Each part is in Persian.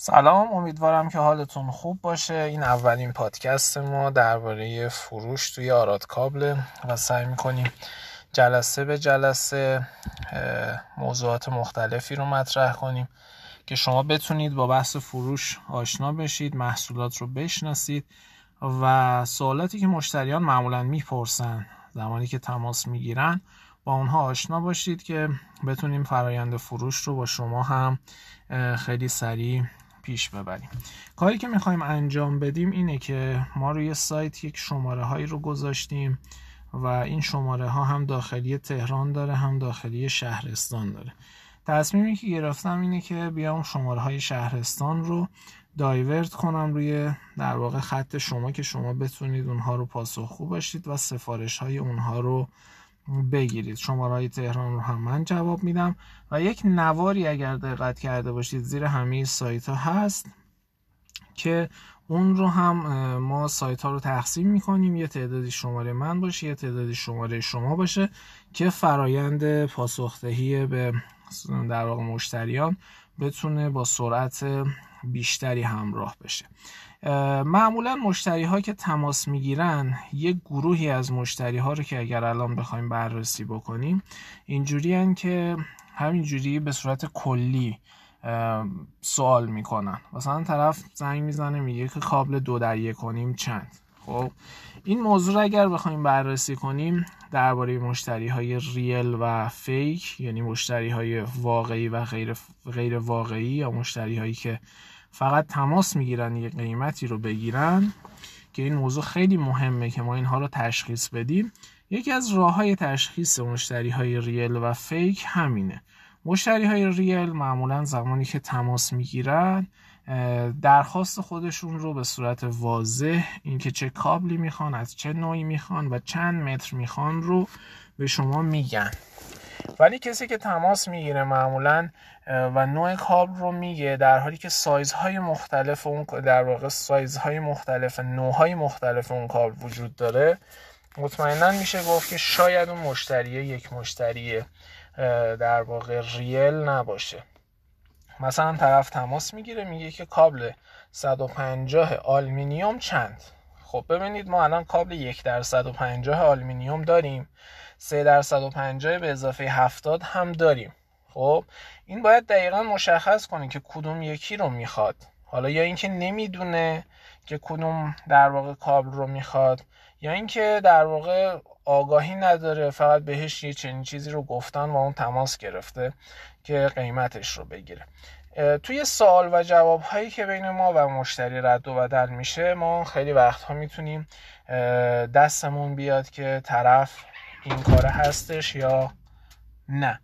سلام امیدوارم که حالتون خوب باشه. این اولین پادکست ما درباره فروش توی آراد کابل و سعی می‌کنیم جلسه به جلسه موضوعات مختلفی رو مطرح کنیم که شما بتونید با بحث فروش آشنا بشید محصولات رو بشناسید و سوالاتی که مشتریان معمولا می‌پرسن زمانی که تماس می‌گیرن با اونها آشنا باشید که بتونیم فرایند فروش رو با شما هم خیلی سریع پیش ببریم. کاری که می‌خوایم انجام بدیم اینه که ما روی سایت یک شماره هایی رو گذاشتیم و این شماره ها هم داخلی تهران داره هم داخلی شهرستان داره. تصمیمی که گرفتم اینه که بیام شماره های شهرستان رو دایورت کنم روی در واقع خط شما که شما بتونید اونها رو پاسخگو باشید و سفارش های اونها رو بگیرید. شماره تهران رو هم من جواب میدم. و یک نواری اگر دقت کرده باشید زیر همه سایت ها هست که اون رو هم ما سایت ها رو تقسیم می‌کنیم. یه تعدادی شماره من باشه یه تعدادی شماره شما باشه که فرایند پاسخدهی به در واقع مشتریان بتونه با سرعت بیشتری همراه بشه. معمولا مشتری ها که تماس می‌گیرن یک گروهی از مشتری ها رو که اگر الان بخوایم بررسی بکنیم اینجوری که همینجوری به صورت کلی سوال می‌کنن. مثلا طرف زنگ می‌زنه میگه که کابل دو در یک کنیم چند. خب این موضوع رو اگر بخوایم بررسی کنیم درباره مشتری های ریل و فیک یعنی مشتری های واقعی و غیر, غیر واقعی یا مشتری هایی که فقط تماس می‌گیرن یه قیمتی رو بگیرن که این موضوع خیلی مهمه که ما اینها رو تشخیص بدیم. یکی از راه های تشخیص مشتری های ریل و فیک همینه. مشتری های ریل معمولا زمانی که تماس می‌گیرن درخواست خودشون رو به صورت واضح اینکه چه کابلی می‌خوان از چه نوعی می‌خوان و چند متر می‌خوان رو به شما میگن. ولی کسی که تماس می‌گیره معمولا و نوع کابل رو میگه در حالی که سایزهای مختلف اون در واقع سایزهای مختلف نوعهای مختلف اون کابل وجود داره مطمئنا میشه گفت که شاید اون مشتری یک مشتری در واقع real نباشه. مثلا طرف تماس می‌گیره میگه که کابل 150 آلمینیوم چند؟ خب ببینید ما الان کابل یک در 150 آلمینیوم داریم 3 در 150 به اضافه 70 هم داریم. خب این باید دقیقا مشخص کنه که کدوم یکی رو می‌خواد. حالا یا اینکه نمی‌دونه که کدوم در واقع کابل رو می‌خواد یا اینکه در واقع آگاهی نداره فقط بهش یه چنین چیزی رو گفتن و اون تماس گرفته که قیمتش رو بگیره. توی سوال و جواب هایی که بین ما و مشتری رد و بدل میشه ما خیلی وقتها می‌تونیم دستمون بیاد که طرف این کار هستش یا نه.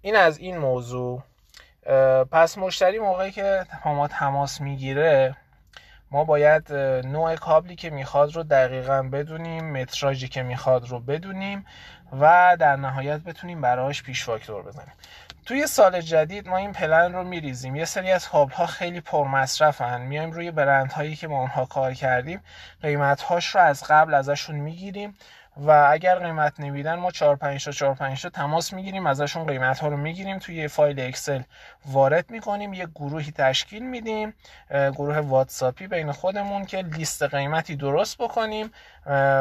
این از این موضوع. پس مشتری موقعی که ما تماس می‌گیره ما باید نوع کابلی که می‌خواد رو دقیقا بدونیم متراژی که می‌خواد رو بدونیم و در نهایت بتونیم براش پیش فاکتور بزنیم. توی سال جدید ما این پلن رو میریزیم. یه سری از کابل ها خیلی پرمصرفن. میایم روی برند هایی که ما اونها کار کردیم قیمت هاش رو از قبل ازشون می‌گیریم و اگر قیمت نمیدن ما 4 5 تا 4 5 تا تماس می‌گیریم ازشون قیمت ها رو می‌گیریم توی یه فایل اکسل وارد می‌کنیم یه گروهی تشکیل میدیم گروه واتساپی بین خودمون که لیست قیمتی درست بکنیم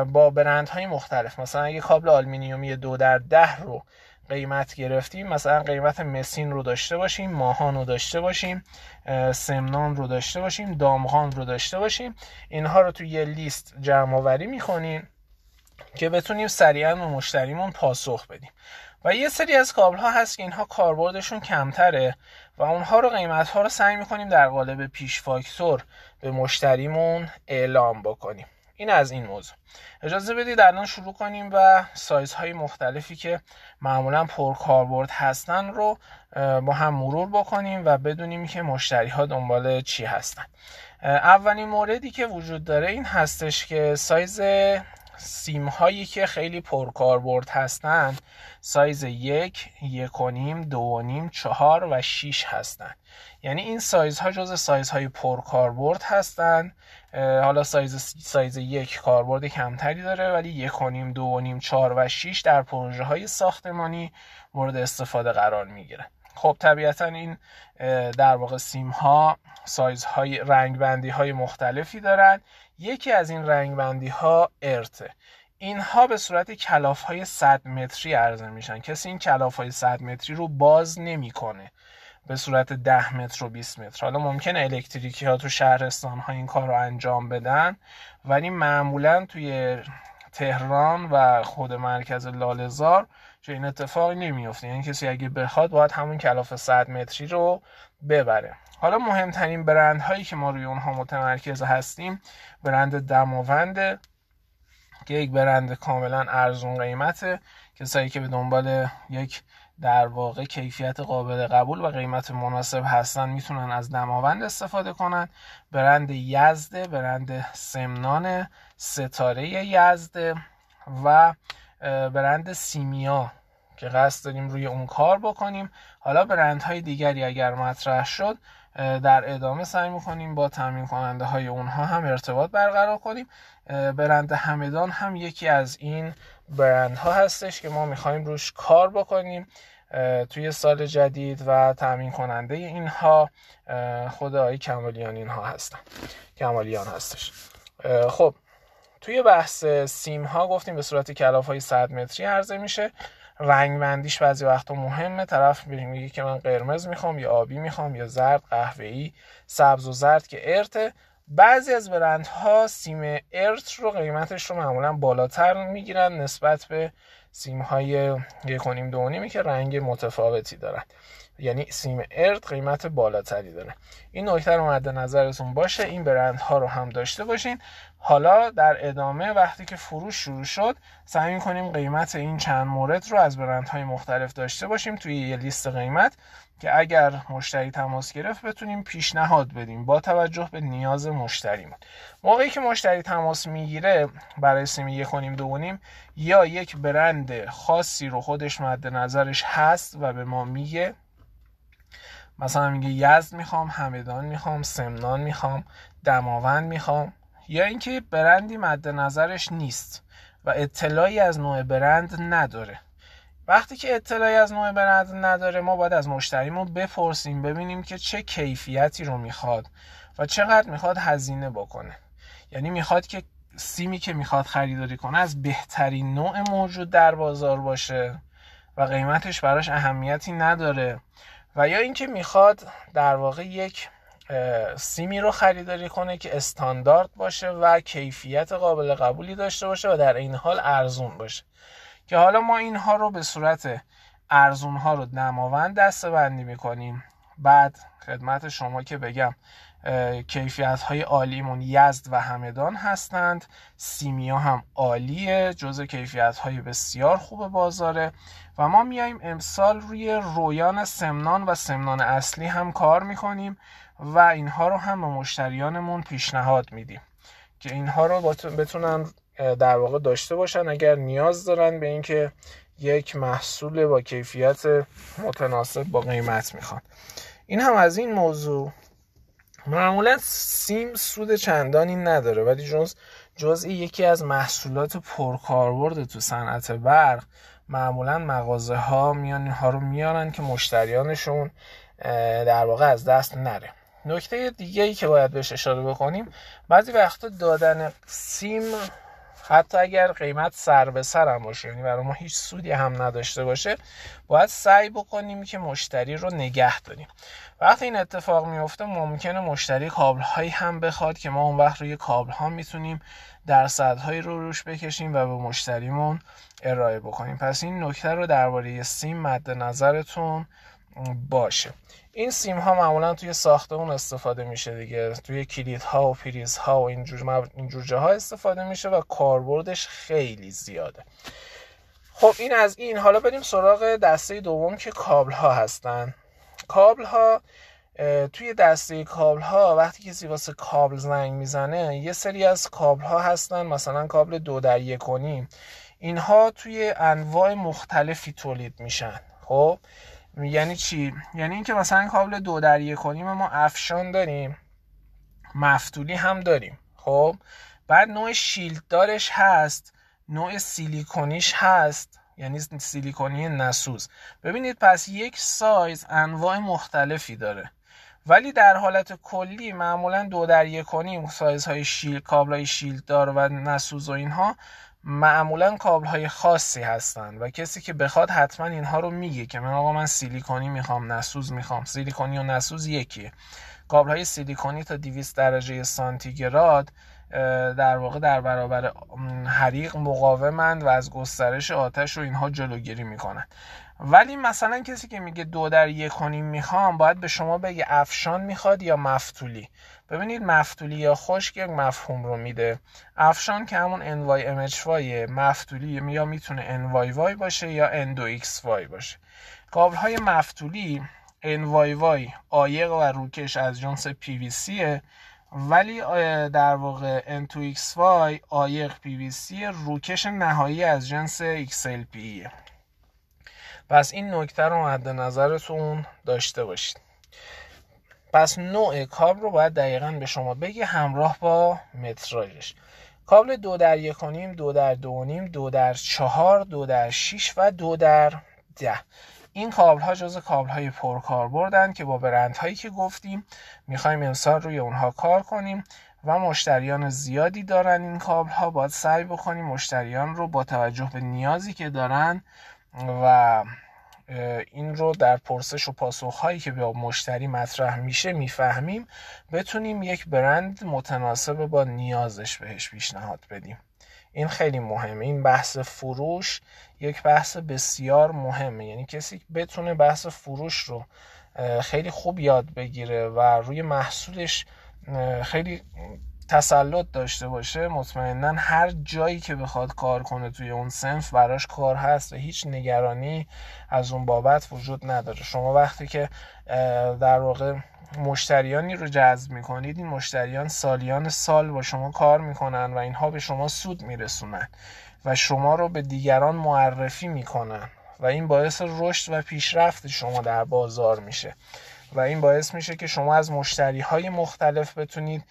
با برند های مختلف. مثلا اگه کابل آلومینیومی دو در ده رو قیمت گرفتیم مثلا قیمت مسین رو داشته باشیم ماهان رو داشته باشیم سمنان رو داشته باشیم دامغان رو داشته باشیم اینها رو توی یه لیست جمع آوری می‌کنیم که بتونیم سریعا به مشتریمون پاسخ بدیم. و یه سری از کابل ها هست که اینها کاربردشون کمتره و اونها رو قیمت ها رو سعی می‌کنیم در قالب پیش فاکتور به مشتریمون اعلام بکنیم. این از این موضوع. اجازه بدید الان شروع کنیم و سایزهای مختلفی که معمولا پر کاربرد هستن رو با هم مرور بکنیم و بدونیم که مشتری ها دنبال چی هستن. اولین موردی که وجود داره این هستش که سایز سیم هایی که خیلی پرکاربرد هستند سایز یک، یک و نیم، دو و نیم، چهار و شیش هستند. یعنی این سایز ها جز سایز های پرکاربرد هستند. حالا سایز سایز یک کاربرد کمتری داره ولی یک و نیم، دو و نیم، چهار و شیش در پروژه های ساختمانی مورد استفاده قرار می‌گیره. خب طبیعتا این در واقع سیم ها سایز های رنگ بندی های مختلفی دارن. یکی از این رنگ بندی ها ارته. اینها به صورت کلاف های 100 متری عرضه میشن. کسی این کلاف های 100 متری رو باز نمی‌کنه. به صورت 10 متر و 20 متر. حالا ممکنه الکتریکی ها تو شهرستان ها این کار رو انجام بدن ولی معمولا توی تهران و خود مرکز لالزار چه این اتفاقی نمیفته یعنی کسی اگه بخواد باید همون کلاف 100 متری رو ببره. حالا مهمترین برند هایی که ما روی اونها متمرکز هستیم برند دماوند که یک برند کاملا ارزون قیمته کسایی که به دنبال یک در واقع کیفیت قابل قبول و قیمت مناسب هستن می‌تونن از دماوند استفاده کنن. برند یزده برند سمنان ستاره یزده و برند سیمیا. که قصد داریم روی اون کار بکنیم. حالا برندهای دیگری اگر مطرح شد در ادامه سعی می‌کنیم با تامین کننده های اونها هم ارتباط برقرار کنیم. برند همدان هم یکی از این برندها هستش که ما می‌خوایم روش کار بکنیم. توی سال جدید و تامین کننده اینها خود آقای کمالیان اینها هستن. کمالیان هستش. خب توی بحث سیم ها گفتیم به صورت کلاف های 100 متری عرضه میشه. رنگ بندیش بعضی وقتا مهمه. طرف میگه که من قرمز می‌خوام یا آبی می‌خوام یا زرد قهوه‌ای سبز و زرد که ارته بعضی از برندها سیم ارت رو قیمتش رو معمولا بالاتر می‌گیرن نسبت به سیم های یک و نیم که رنگ متفاوتی دارن. یعنی سیم ارت قیمت بالاتری داره. این نکته رو مد نظرتون باشه. این برندها رو هم داشته باشین. حالا در ادامه وقتی که فروش شروع شد سعی کنیم قیمت این چند مورد رو از برندهای مختلف داشته باشیم توی یه لیست قیمت که اگر مشتری تماس گرفت بتونیم پیشنهاد بدیم با توجه به نیاز مشتریمون. موقعی که مشتری تماس می‌گیره برای سیم یک و دو یا یک برند خاصی رو خودش مد نظرش هست و به ما میگه مثلا میگه یزد می‌خوام همدان می‌خوام سمنان می‌خوام دماوند می‌خوام یا اینکه برندی مد نظرش نیست و اطلاعی از نوع برند نداره. وقتی که اطلاعی از نوع برند نداره ما باید از مشتریمون بپرسیم ببینیم که چه کیفیتی رو می‌خواد و چقدر می‌خواد هزینه بکنه. یعنی می‌خواد که سیمی که می‌خواد خریداری کنه از بهترین نوع موجود در بازار باشه و قیمتش براش اهمیتی نداره و یا اینکه می‌خواد در واقع یک سیمی رو خریداری کنه که استاندارد باشه و کیفیت قابل قبولی داشته باشه و در این حال ارزون باشه. که حالا ما اینها رو به صورت ارزون ها رو دماوند دسته بندی می‌کنیم. بعد خدمت شما که بگم کیفیت های عالیمون یزد و همدان هستند. سیمیا هم عالیه جز کیفیت های بسیار خوب بازاره. و ما میایم امسال روی رویان سمنان و سمنان اصلی هم کار می‌کنیم. و اینها رو هم به مشتریانمون پیشنهاد میدیم که اینها رو بتونن در واقع داشته باشن. اگر نیاز دارن به اینکه یک محصول با کیفیت متناسب با قیمت می‌خوان. این هم از این موضوع. معمولا سیم سود چندانی نداره ولی جز جزئی یکی از محصولات پرکاربرد تو صنعت برق. معمولا مغازه ها میان اینها رو میارن که مشتریانشون در واقع از دست نره. نکته دیگه ای که باید بهش اشاره بکنیم بعضی وقتا دادن سیم حتی اگر قیمت سر به سر هم باشه یعنی برای ما هیچ سودی هم نداشته باشه باید سعی بکنیم که مشتری رو نگه داریم. وقتی این اتفاق میفته ممکنه مشتری کابل هایی هم بخواد که ما اون وقت روی کابل ها می‌تونیم درصدهایی رو روش بکشیم و به مشتریمون ارائه بکنیم. پس این نکته رو درباره سیم مد نظرتون باشه. این سیم ها معمولا توی ساختمون استفاده میشه دیگه. توی کلید ها و پریز ها و اینجور, اینجور جاها استفاده میشه و کاربردش خیلی زیاده. خب این از این. حالا بریم سراغ دسته دوم که کابل ها هستن. کابل ها توی دسته کابل ها وقتی کسی واسه کابل زنگ می‌زنه یه سری از کابل ها هستن. مثلا کابل دو در یک اینها توی انواع مختلفی تولید میشن. خب یعنی چی؟ یعنی اینکه مثلا کابل دو در یک ما افشان داریم مفتولی هم داریم خب؟ بعد نوع شیلد دارش هست نوع سیلیکونیش هست یعنی سیلیکونی نسوز. ببینید پس یک سایز انواع مختلفی داره. ولی در حالت کلی معمولا دو در یک و سایزهای شیل کابل های شیلد دار و نسوز و اینها معمولا کابل های خاصی هستند و کسی که بخواد حتما اینها رو میگه که من آقا من سیلیکونی می‌خوام نسوز می‌خوام. سیلیکونی و نسوز یکیه. کابل های سیلیکونی تا 200 درجه سانتیگراد در واقع در برابر حریق مقاومند و از گسترش آتش رو اینها جلوگیری می‌کنن ولی مثلا کسی که میگه دو در یک کنیم می‌خوام باید به شما بگه افشان می‌خواد یا مفتولی. ببینید مفتولی یا خشک یک مفهوم رو میده. افشان که همون NY MHY مفتولی یا می‌تونه NYY باشه یا N2XY باشه. کابل های مفتولی NYY آیق و روکش از جنس PVC ولی در واقع N2XY آیق PVC روکش نهایی از جنس XLPE پس این نکته رو مد نظرتون داشته باشید. پس نوع کابل رو باید دقیقا به شما بگی همراه با متراژش کابل دو در یک دو در دو نیم دو در چهار دو در شیش و دو در ده. این کابل ها جز کابل که با برند هایی که گفتیم می‌خوایم امسال روی اونها کار کنیم و مشتریان زیادی دارن این کابل ها باید سعی بکنیم مشتریان رو با توجه به نیازی که دارن و این رو در پرسش و پاسخ هایی که به مشتری مطرح میشه می‌فهمیم بتونیم یک برند متناسب با نیازش بهش پیشنهاد بدیم. این خیلی مهمه. این بحث فروش یک بحث بسیار مهمه. یعنی کسی بتونه بحث فروش رو خیلی خوب یاد بگیره و روی محصولش خیلی تسلط داشته باشه مطمئنا هر جایی که بخواد کار کنه توی اون سنف براش کار هست و هیچ نگرانی از اون بابت وجود نداره. شما وقتی که در واقع مشتریانی رو جذب می‌کنید این مشتریان سالیان سال با شما کار می‌کنن و اینها به شما سود میرسونن و شما رو به دیگران معرفی می‌کنن و این باعث رشد و پیشرفت شما در بازار میشه. و این باعث میشه که شما از مشتری های مختلف بتونید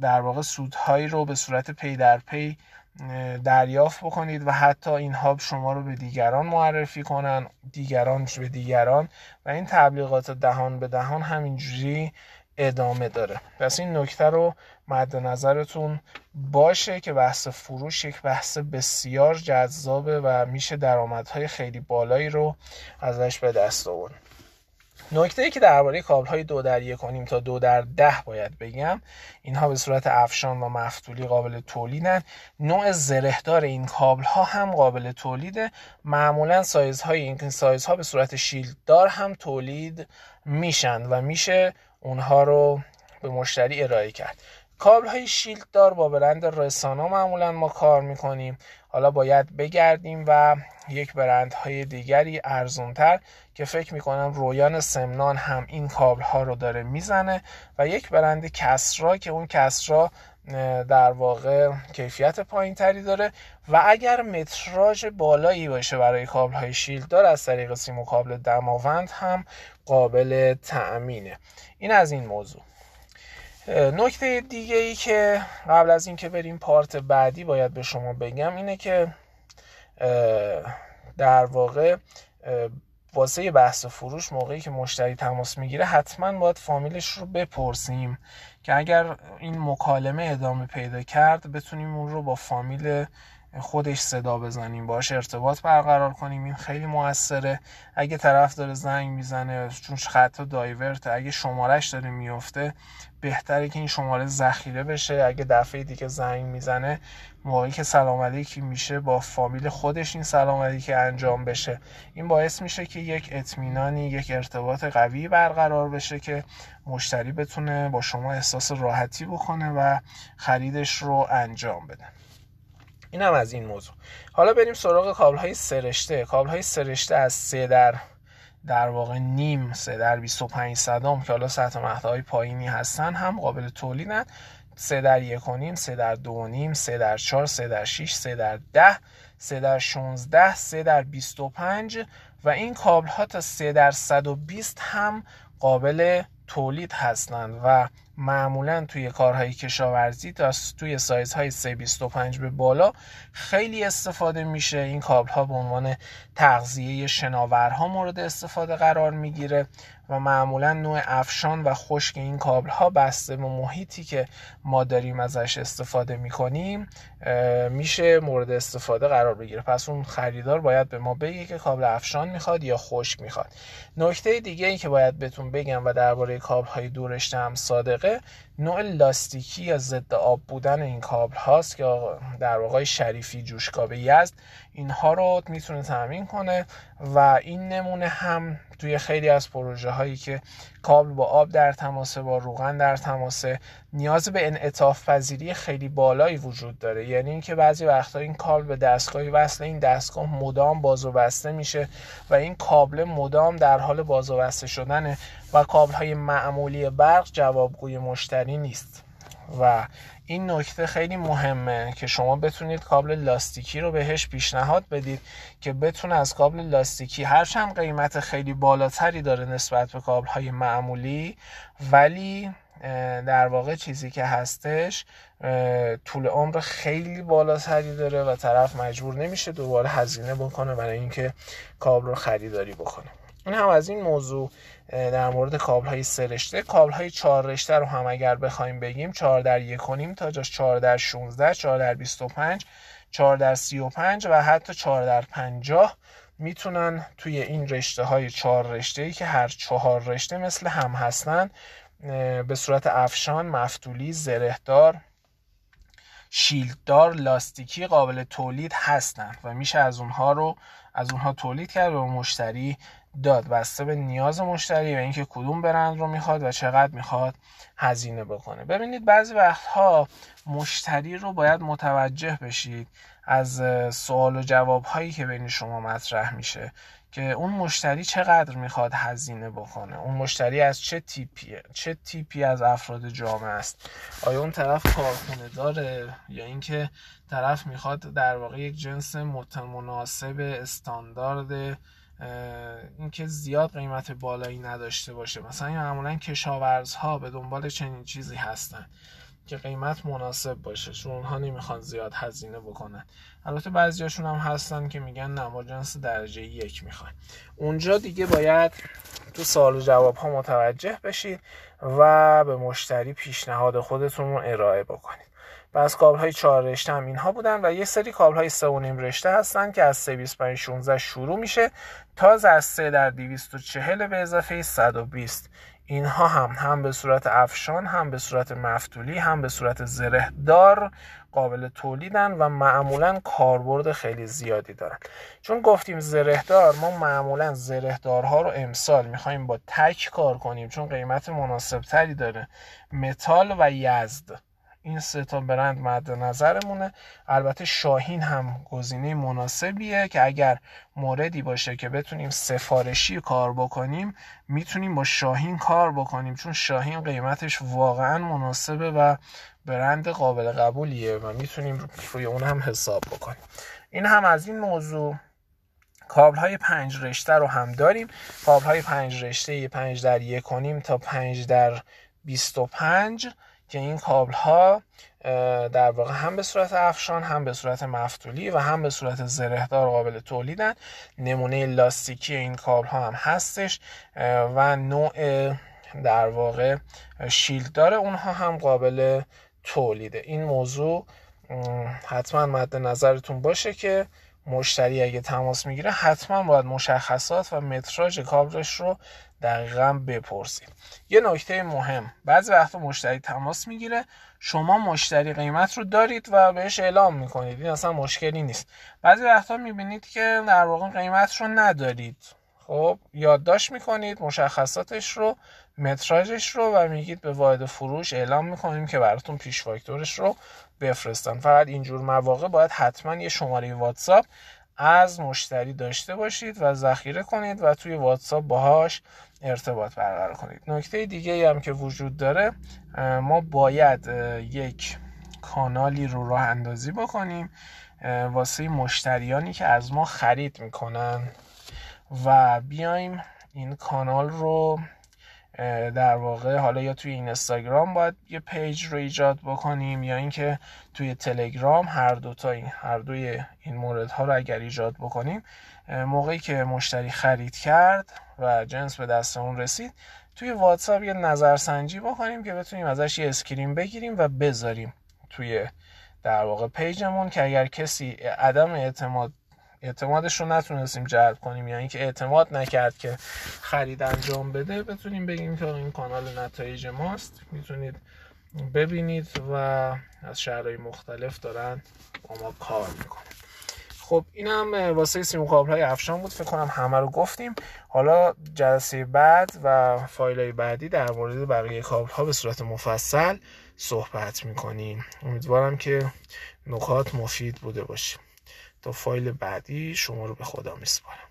در واقع سودهایی رو به صورت پی در پی دریافت بکنید و حتی اینها شما رو به دیگران معرفی کنن دیگران به دیگران و این تبلیغات دهان به دهان همینجوری ادامه داره. پس این نکته رو مد نظرتون باشه که بحث فروش یک بحث بسیار جذابه و میشه درآمدهای خیلی بالایی رو ازش به دست آورد. نکته ای که درباره کابل های دو در یک کنیم تا دو در ده باید بگم اینها به صورت افشان و مفتولی قابل تولیدن نوع زرهدار این کابل ها هم قابل تولیده. معمولا سایزهای این سایزها به صورت شیلددار هم تولید میشن و میشه اونها رو به مشتری ارائه کرد. کابل های شیلد دار با برند رسانا معمولا ما کار می‌کنیم. حالا باید بگردیم و یک برند های دیگری ارزونتر که فکر می‌کنم رویان سمنان هم این کابل ها رو داره می‌زنه و یک برند کسرا که اون کسرا در واقع کیفیت پایین تری داره و اگر متراژ بالایی باشه برای کابل های شیلد دار از طریق سیم و کابل دماوند هم قابل تأمینه. این از این موضوع. نکته دیگه ای که قبل از اینکه بریم پارت بعدی باید به شما بگم اینه که در واقع واسه بحث فروش موقعی که مشتری تماس می‌گیره حتما باید فامیلش رو بپرسیم که اگر این مکالمه ادامه پیدا کرد بتونیم اون رو با فامیل خودش صدا بزنیم باش ارتباط برقرار کنیم. این خیلی موثره. اگه طرف داره زنگ می‌زنه چون خط دایورت اگه شمارش داره میفته بهتره که این شماره ذخیره بشه. اگه دفعه دیگه زنگ می‌زنه موقعی که سلام علیکی میشه با فامیل خودش این سلام علیکی انجام بشه. این باعث میشه که یک اطمینانی یک ارتباط قوی برقرار بشه که مشتری بتونه با شما احساس راحتی بکنه و خریدش رو انجام بده. این هم از این موضوع. حالا بریم سراغ کابل های سرشته. کابل های سرشته از سه در در واقع نیم سه در 25 صدام که حالا سطح مقطع های پایینی هستن هم قابل تولیدن سه در یک و نیم سه در دو و نیم سه در چهار سه در شیش سه در ده سه در 16 سه در 25 و این کابل ها تا سه در 120 هم قابل تولید هستند و معمولا توی کارهای کشاورزی تا توی سایزهای 325 به بالا خیلی استفاده میشه. این کابل ها به عنوان تغذیه شناورها مورد استفاده قرار می‌گیره. و معمولا نوع افشان و خشک این کابل ها بسته به محیطی که ما داریم ازش استفاده می‌کنیم میشه مورد استفاده قرار بگیره. پس اون خریدار باید به ما بگه که کابل افشان می‌خواد یا خشک می‌خواد. نکته دیگه ای که باید بهتون بگم و درباره کابل های دورشته هم صادقه نوع لاستیکی یا ضد آب بودن این کابل هاست که در واقع شریفی جوشکاب یزد اینها رو می‌تونه تامین کنه و این نمونه هم توی خیلی از پروژه هایی که کابل با آب در تماسه با روغن در تماسه. نیاز به انعطاف پذیری خیلی بالایی وجود داره. یعنی اینکه بعضی وقتا این کابل به دستگاهی وصل این دستگاه مدام باز و بسته میشه و این کابل مدام در حال باز و بسته شدنه و کابل های معمولی برق جوابگوی مشتری نیست. و این نکته خیلی مهمه که شما بتونید کابل لاستیکی رو بهش پیشنهاد بدید که بتونه از کابل لاستیکی هرچند قیمت خیلی بالاتری داره نسبت به کابل های معمولی ولی در واقع چیزی که هستش طول عمر خیلی بالاتری داره و طرف مجبور نمیشه دوباره هزینه بکنه برای اینکه کابل رو خریداری بکنه. این هم از این موضوع در مورد کابل های سه رشته. کابل های چهار رشته رو هم اگر بخوایم بگیم 4 در یک تا جاش 4 در 16 4 در 25 4 در 35 و حتی 4 در 50 می‌تونن توی این رشته های چهار رشته ای که هر چهار رشته مثل هم هستن به صورت افشان مفتولی زرهدار شیلددار لاستیکی قابل تولید هستن و میشه از اونها رو از اونها تولید کرد و مشتری داد بسته به نیاز مشتری و اینکه کدوم برند رو می‌خواد و چقدر می‌خواد هزینه بکنه. ببینید بعضی وقتها مشتری رو باید متوجه بشید از سوال و جواب هایی که بین شما مطرح میشه که اون مشتری چقدر می‌خواد هزینه بکنه. اون مشتری از چه تیپیه؟ چه تیپی از افراد جامعه است؟ آیا اون طرف کارخونه داره یا اینکه طرف می‌خواد در واقع یک جنس متمناسب استاندارد اینکه زیاد قیمت بالایی نداشته باشه. مثلا معمولا کشاورزها به دنبال چنین چیزی هستن که قیمت مناسب باشه چون اونها نمی‌خوان زیاد هزینه بکنن. البته بعضیاشون هم هستن که میگن نه ما جنس درجه یک می‌خوایم. اونجا دیگه باید تو سوال و جواب ها متوجه بشید و به مشتری پیشنهاد خودتون رو ارائه بکنید پس کابل های 4 رشته هم اینها بودن و یه سری کابل های 3 رشته هستن که از 325 16 شروع میشه تا از 3 در 240 به اضافه 120 اینها هم هم به صورت افشان هم به صورت مفتولی هم به صورت زرهدار قابل تولیدن و معمولا کاربرد خیلی زیادی دارن. چون گفتیم زرهدار ما معمولا زرهدارها رو امسال می‌خوایم با تک کار کنیم چون قیمت مناسب تری داره. متال و یزد. این سه تا برند مد نظرمونه. البته شاهین هم گزینه مناسبیه که اگر موردی باشه که بتونیم سفارشی کار بکنیم می‌تونیم با شاهین کار بکنیم چون شاهین قیمتش واقعا مناسبه و برند قابل قبولیه و می‌تونیم روی اون هم حساب بکنیم. این هم از این موضوع. کابل های پنج رشته رو هم داریم. کابل های پنج رشته پنج در یک کنیم تا پنج در 25 که این کابل ها در واقع هم به صورت افشان هم به صورت مفتولی و هم به صورت زرهدار قابل تولیدن. نمونه لاستیکی این کابل ها هم هستش و نوع در واقع شیلدار اونها هم قابل تولیده. این موضوع حتما مد نظرتون باشه که مشتری اگه تماس می‌گیره حتما باید مشخصات و متراژ کابلش رو دقیقا بپرسید. یه نکته مهم. بعضی وقتا مشتری تماس می‌گیره شما مشتری قیمت رو دارید و بهش اعلام می‌کنید. این اصلا مشکلی نیست. بعضی وقتا می‌بینید که در واقع قیمت رو ندارید. خب یادداشت می‌کنید مشخصاتش رو متراژش رو و میگید به واحد فروش اعلام می‌کنیم که براتون پیش فاکتورش رو بفرستن. فقط اینجور مواقع باید حتما یه شماره واتساپ از مشتری داشته باشید و ذخیره کنید و توی واتساپ باهاش ارتباط برقرار کنید. نکته دیگه هم که وجود داره ما باید یک کانالی رو راه اندازی بکنیم واسه مشتریانی که از ما خرید می‌کنن و بیایم این کانال رو در واقع حالا یا توی اینستاگرام باید یه پیج رو ایجاد بکنیم یا اینکه توی تلگرام هر دو تا این هر دوی این مورد ها رو اگر ایجاد بکنیم موقعی که مشتری خرید کرد و جنس به دستمون رسید توی واتساپ یه نظرسنجی بکنیم که بتونیم ازش یه screen بگیریم و بذاریم توی در واقع پیجمون که اگر کسی عدم اعتماد اعتمادش رو نتونستیم جلب کنیم یعنی اینکه اعتماد نکرد که خرید انجام بده بتونیم بگیم که این کانال نتایج ماست. می‌تونید ببینید و از شهرهای مختلف دارن با ما کار می‌کنن. خب اینم واسه سی مقابل های افشان بود. فکر کنم همه رو گفتیم. حالا جلسه بعد و فایل های بعدی در مورد بقیه کابل ها به صورت مفصل صحبت می‌کنیم. امیدوارم که نکات مفید بوده باشه. تا فایل بعدی شما رو به خدا میسپارم.